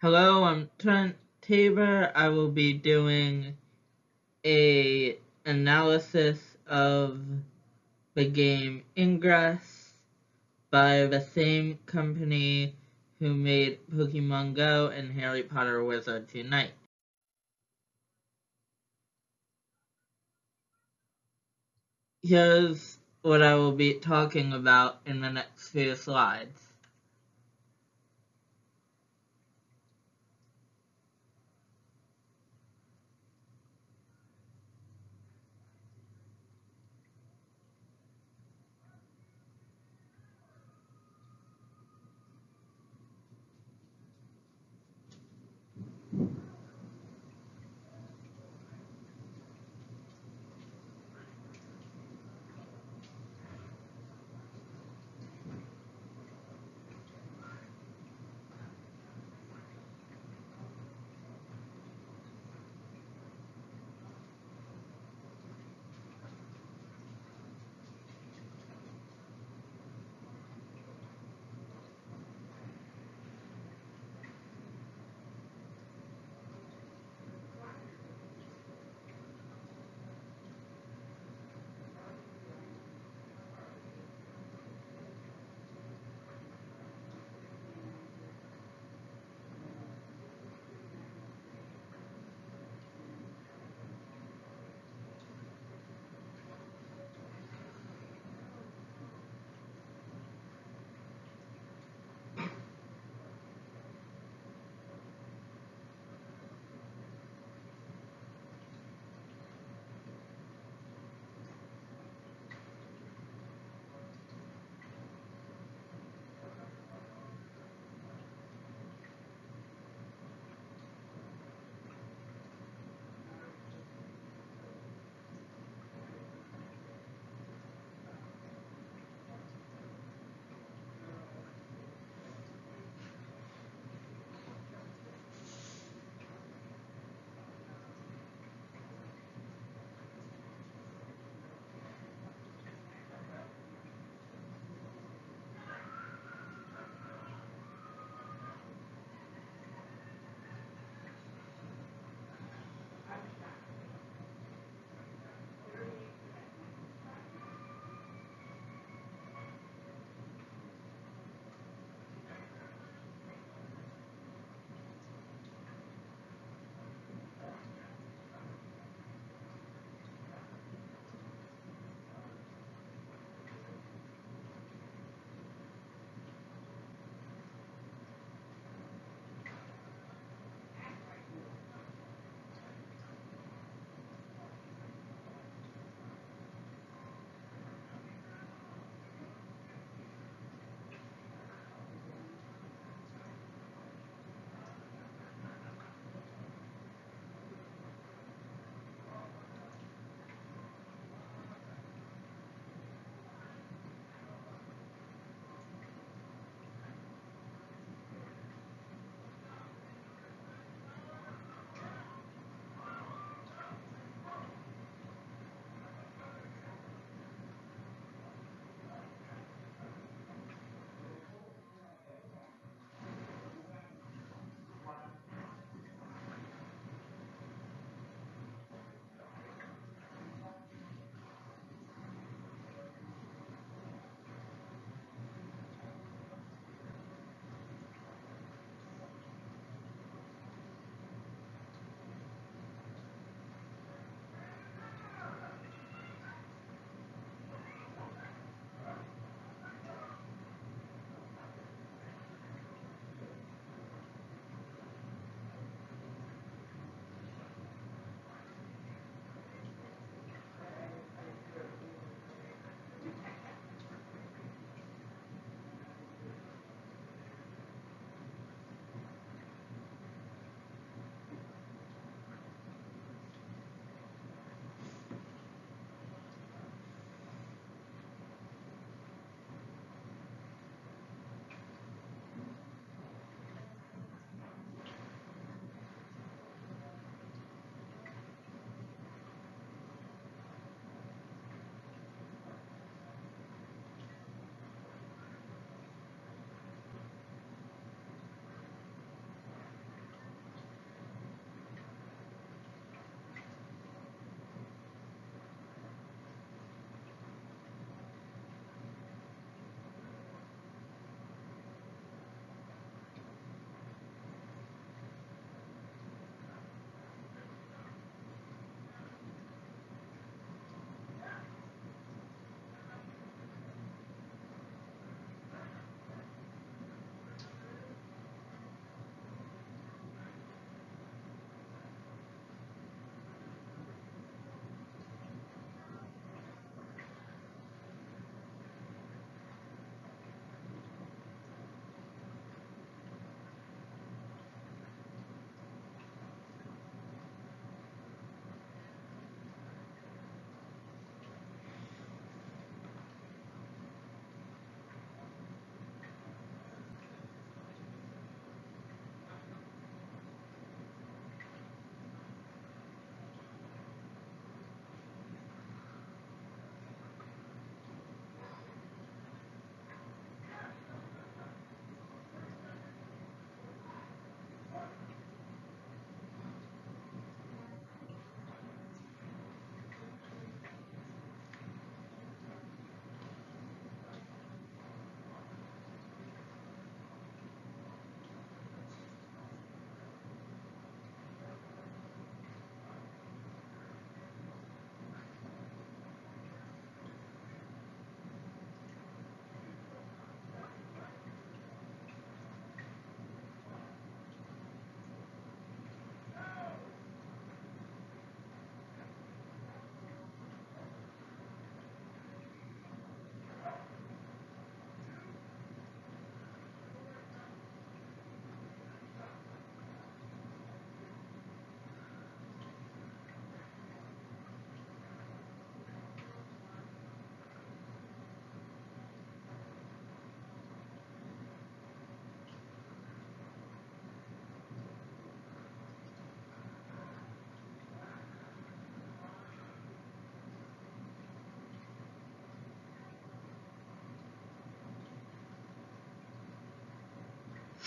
Hello, I'm Trent Tabor. I will be doing a analysis of the game Ingress by the same company who made Pokemon Go and Harry Potter Wizards Unite. Here's what I will be talking about in the next few slides.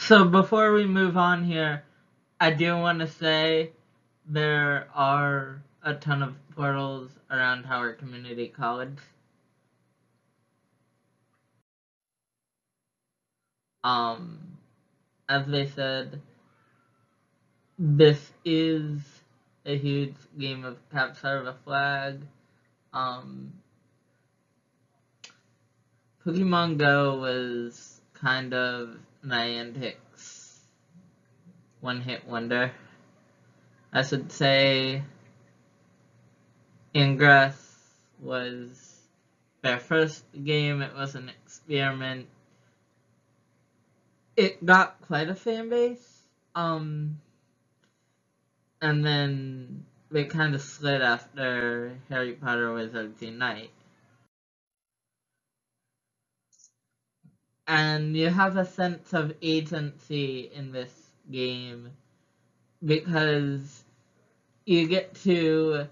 So before we move on here, I do want to say there are a ton of portals around Howard Community College. Um, as they said, this is a huge game of capture the flag. Um, Pokemon Go was kind of Niantic's one-hit wonder. I should say Ingress was their first game. It was an experiment. It got quite a fan base. Um, and then they kind of slid after Harry Potter Wizards Unite. And you have a sense of agency in this game because you get to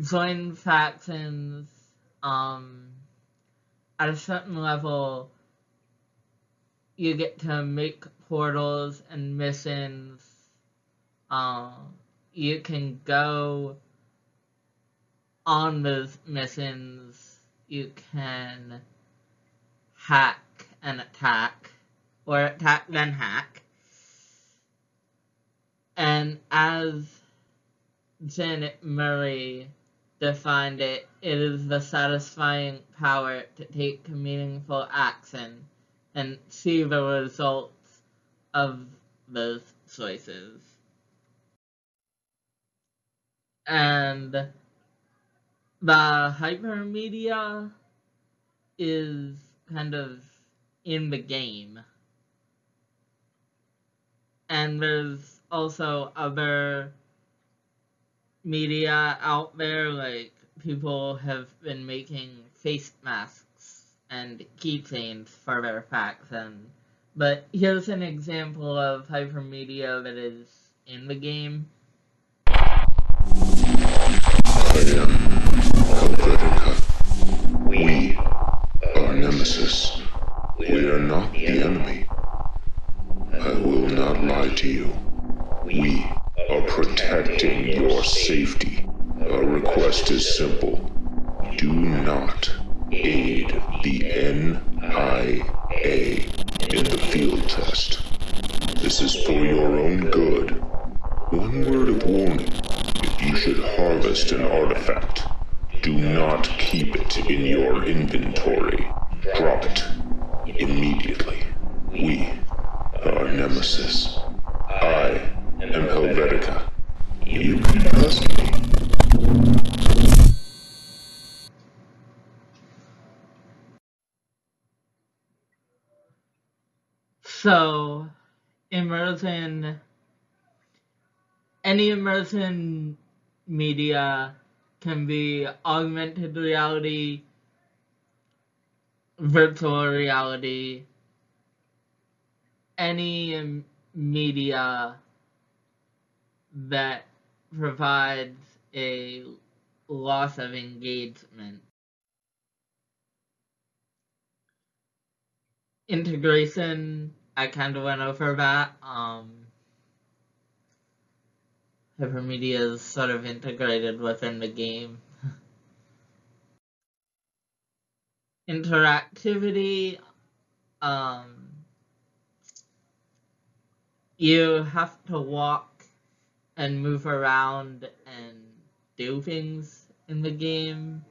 join factions um, at a certain level you get to make portals and missions. Um, you can go on those missions. You can hack and attack or attack then hack and as Janet Murray defined it, it is the satisfying power to take meaningful action and see the results of those choices. And the hypermedia is kind of in the game. And there's also other media out there, like people have been making face masks and keychains for their faction. But here's an example of hypermedia that is in the game. Nemesis. We are not the enemy. I will not lie to you. We are protecting your safety. Our request is simple. Do not aid the NIA in the field test. This is for your own good. One word of warning. If you should harvest an artifact, do not keep it in your inventory. Drop it immediately. We are Nemesis. I am Helvetica. You can trust me. So, immersion, any immersion media can be augmented reality, virtual reality, any media that provides a loss of engagement. Integration, I kind of went over that. Um, hypermedia is sort of integrated within the game. Interactivity, um, you have to walk and move around and do things in the game.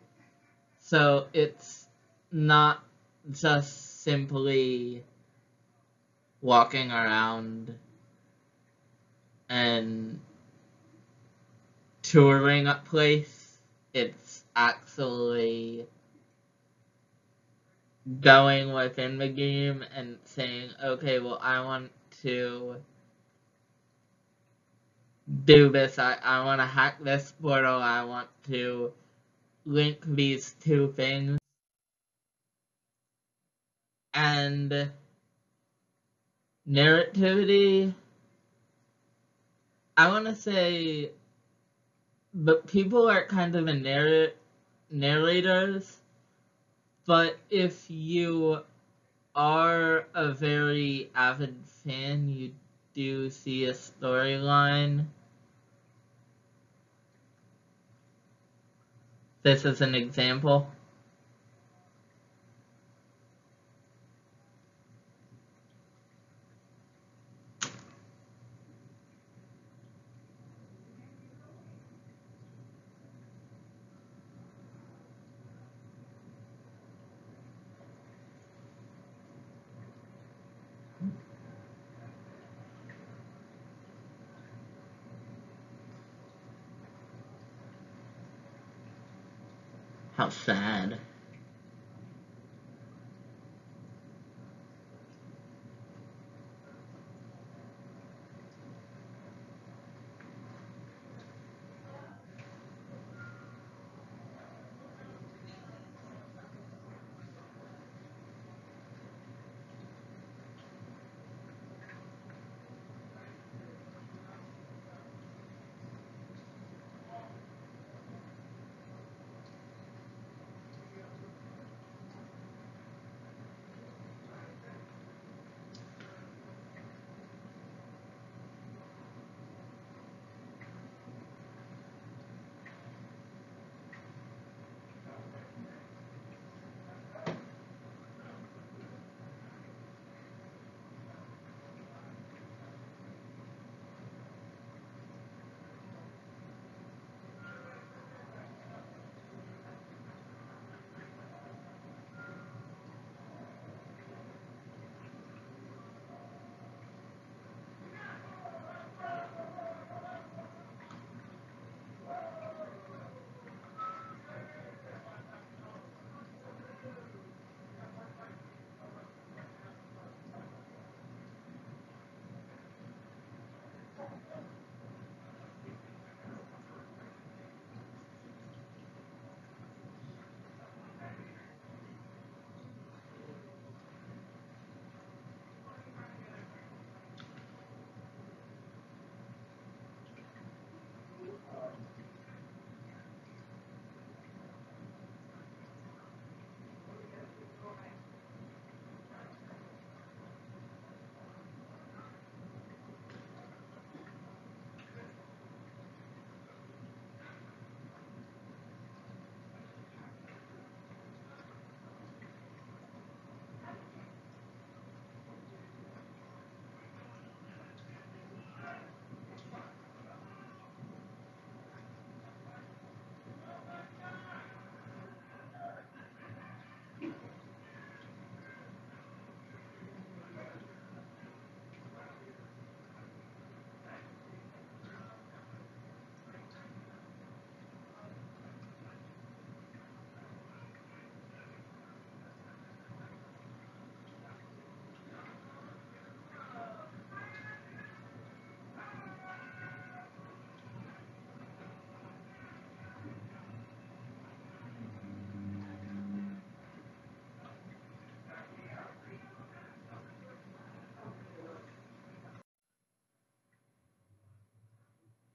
So it's not just simply walking around and touring a place. It's actually going within the game and saying, okay, well, I want to do this. I, I want to hack this portal. I want to link these two things. And narrativity, I want to say, but people are kind of a narr- narrators, but if you are a very avid fan, you do see a storyline. This is an example. How sad.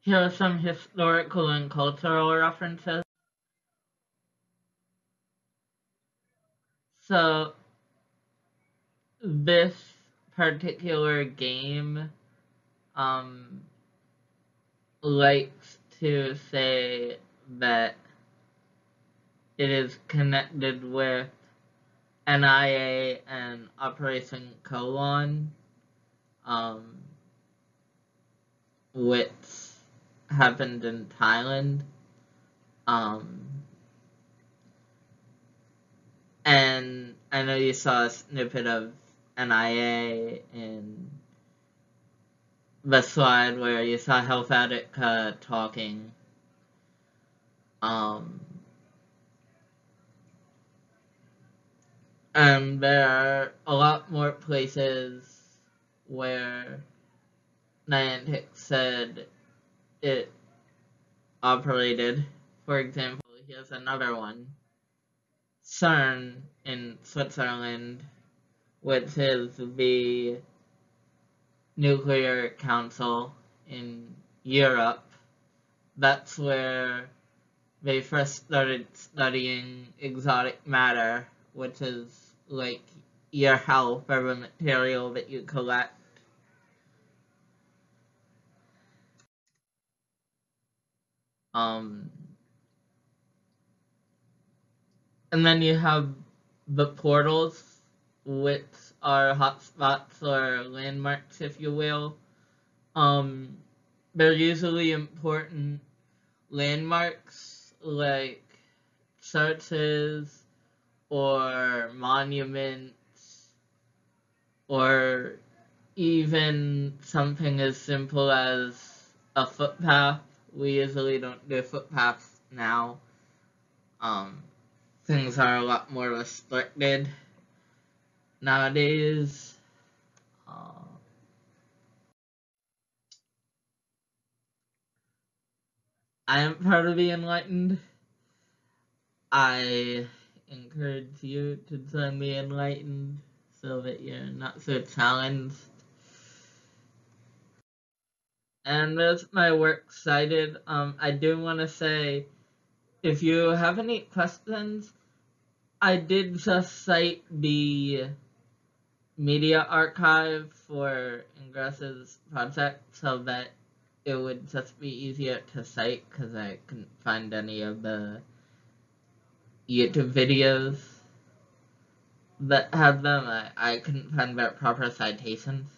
Here are some historical and cultural references. So, this particular game um, likes to say that it is connected with NIA and Operation Colon, um, which happened in Thailand. Um, and I know you saw a snippet of NIA in the slide where you saw Health Helvetica talking. Um, and there are a lot more places where Niantic said it operated. For example, here's another one. CERN in Switzerland, which is the nuclear council in Europe. That's where they first started studying exotic matter, which is like your health or the material that you collect. Um, and then you have the portals, which are hotspots or landmarks, if you will. Um, they're usually important landmarks like churches or monuments or even something as simple as a footpath. We usually don't do footpaths now. Um, things are a lot more restricted nowadays. Uh, I am part of the enlightened. I encourage you to join the enlightened so that you're not so challenged. And that's my works cited. Um, I do want to say, if you have any questions, I did just cite the media archive for Ingress's project so that it would just be easier to cite because I couldn't find any of the YouTube videos that had them. I, I couldn't find their proper citations.